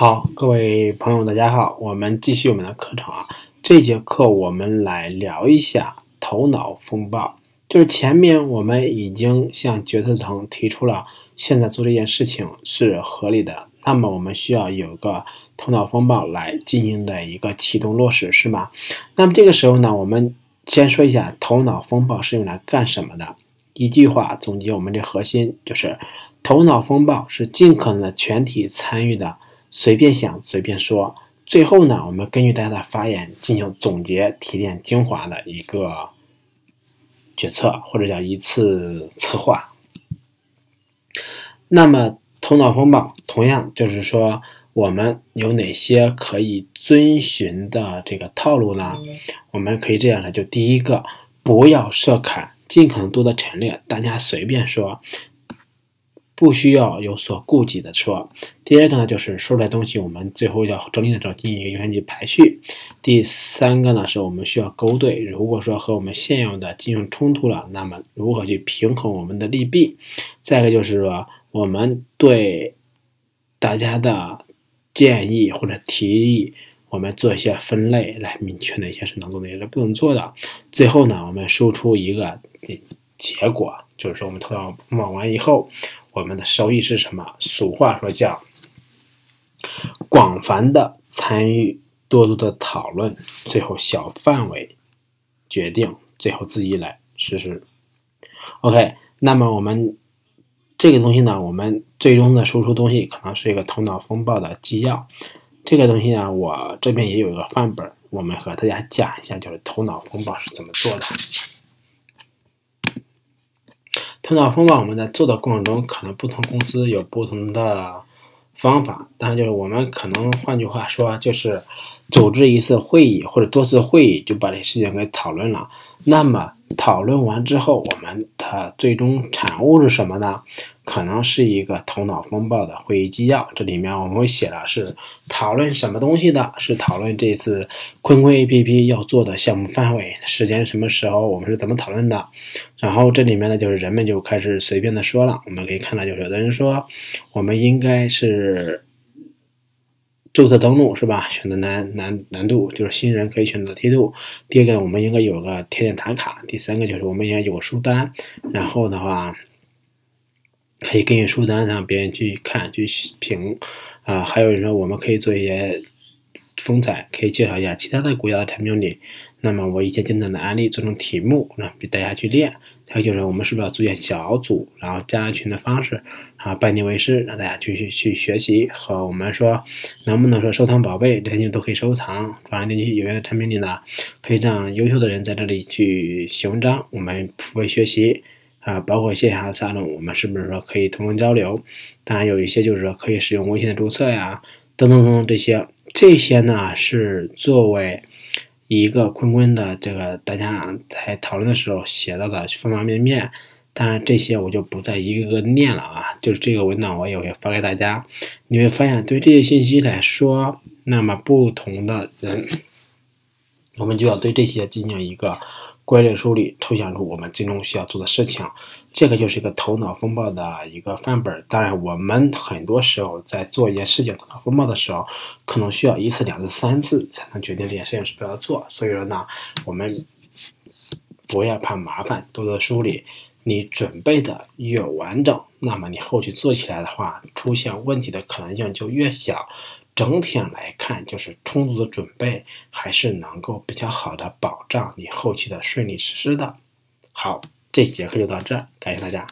好，各位朋友，大家好，我们继续我们的课程啊。这节课我们来聊一下头脑风暴。就是前面我们已经向决策层提出了现在做这件事情是合理的，那么我们需要有个头脑风暴来进行的一个启动落实，是吗？那么这个时候呢，我们先说一下头脑风暴是用来干什么的。一句话总结我们的核心就是：头脑风暴是尽可能的全体参与的。随便想，随便说。最后呢，我们根据大家的发言进行总结、提炼精华的一个决策，或者叫一次策划。那么，头脑风暴同样就是说，我们有哪些可以遵循的这个套路呢？我们可以这样的：就第一个，不要设坎，尽可能多的陈列，大家随便说。不需要有所顾忌的说。第二个呢，就是说出来东西，我们最后要整理的时候进行一个优先级排序。第三个呢，是我们需要勾兑，如果说和我们现有的进行冲突了，那么如何去平衡我们的利弊？再一个就是说，我们对大家的建议或者提议，我们做一些分类，来明确哪些是能做，哪些是不能做的。最后呢，我们输出一个结果，就是说我们投票忙完以后。我们的收益是什么？俗话说叫广泛的参与，多多的讨论，最后小范围决定，最后自己来实施。OK，那么我们这个东西呢，我们最终的输出东西可能是一个头脑风暴的纪要。这个东西呢，我这边也有一个范本，我们和大家讲一下，就是头脑风暴是怎么做的。碰到风暴，我们在做的过程中，可能不同公司有不同的方法，但是就是我们可能换句话说，就是组织一次会议或者多次会议，就把这事情给讨论了。那么讨论完之后，我们的最终产物是什么呢？可能是一个头脑风暴的会议纪要。这里面我们会写的是讨论什么东西的，是讨论这次坤坤 APP 要做的项目范围、时间、什么时候，我们是怎么讨论的。然后这里面呢，就是人们就开始随便的说了。我们可以看到，就是有的人说，我们应该是。注册登录是吧？选择难难难度，就是新人可以选择梯度。第二个，我们应该有个贴点打卡。第三个就是我们应该有个书单，然后的话可以根据书单让别人去看去评。啊，还有人说我们可以做一些风采，可以介绍一下其他的国家的产品经理。那么我一些简单的案例做成题目，让大家去练。还有就是我们是不是要组建小组，然后加群的方式，啊，拜你为师，让大家去去去学习。和我们说，能不能说收藏宝贝，这些都可以收藏。转让进去有缘的产品里呢，可以让优秀的人在这里去写文章，我们付费学习。啊，包括线下的沙龙，我们是不是说可以同城交流？当然有一些就是说可以使用微信的注册呀，等等等这些，这些呢是作为。一个坤坤的这个，大家在讨论的时候写到的方方面面，当然这些我就不再一个个念了啊。就是这个文档我也会发给大家，你会发现对这些信息来说，那么不同的人，我们就要对这些进行一个。归类梳理，抽象出我们最终需要做的事情，这个就是一个头脑风暴的一个范本。当然，我们很多时候在做一件事情头脑风暴的时候，可能需要一次、两次、三次才能决定这件事情是不要做。所以说呢，我们不要怕麻烦，多多梳理。你准备的越完整，那么你后续做起来的话，出现问题的可能性就越小。整体上来看，就是充足的准备还是能够比较好的保障你后期的顺利实施的。好，这节课就到这，感谢大家。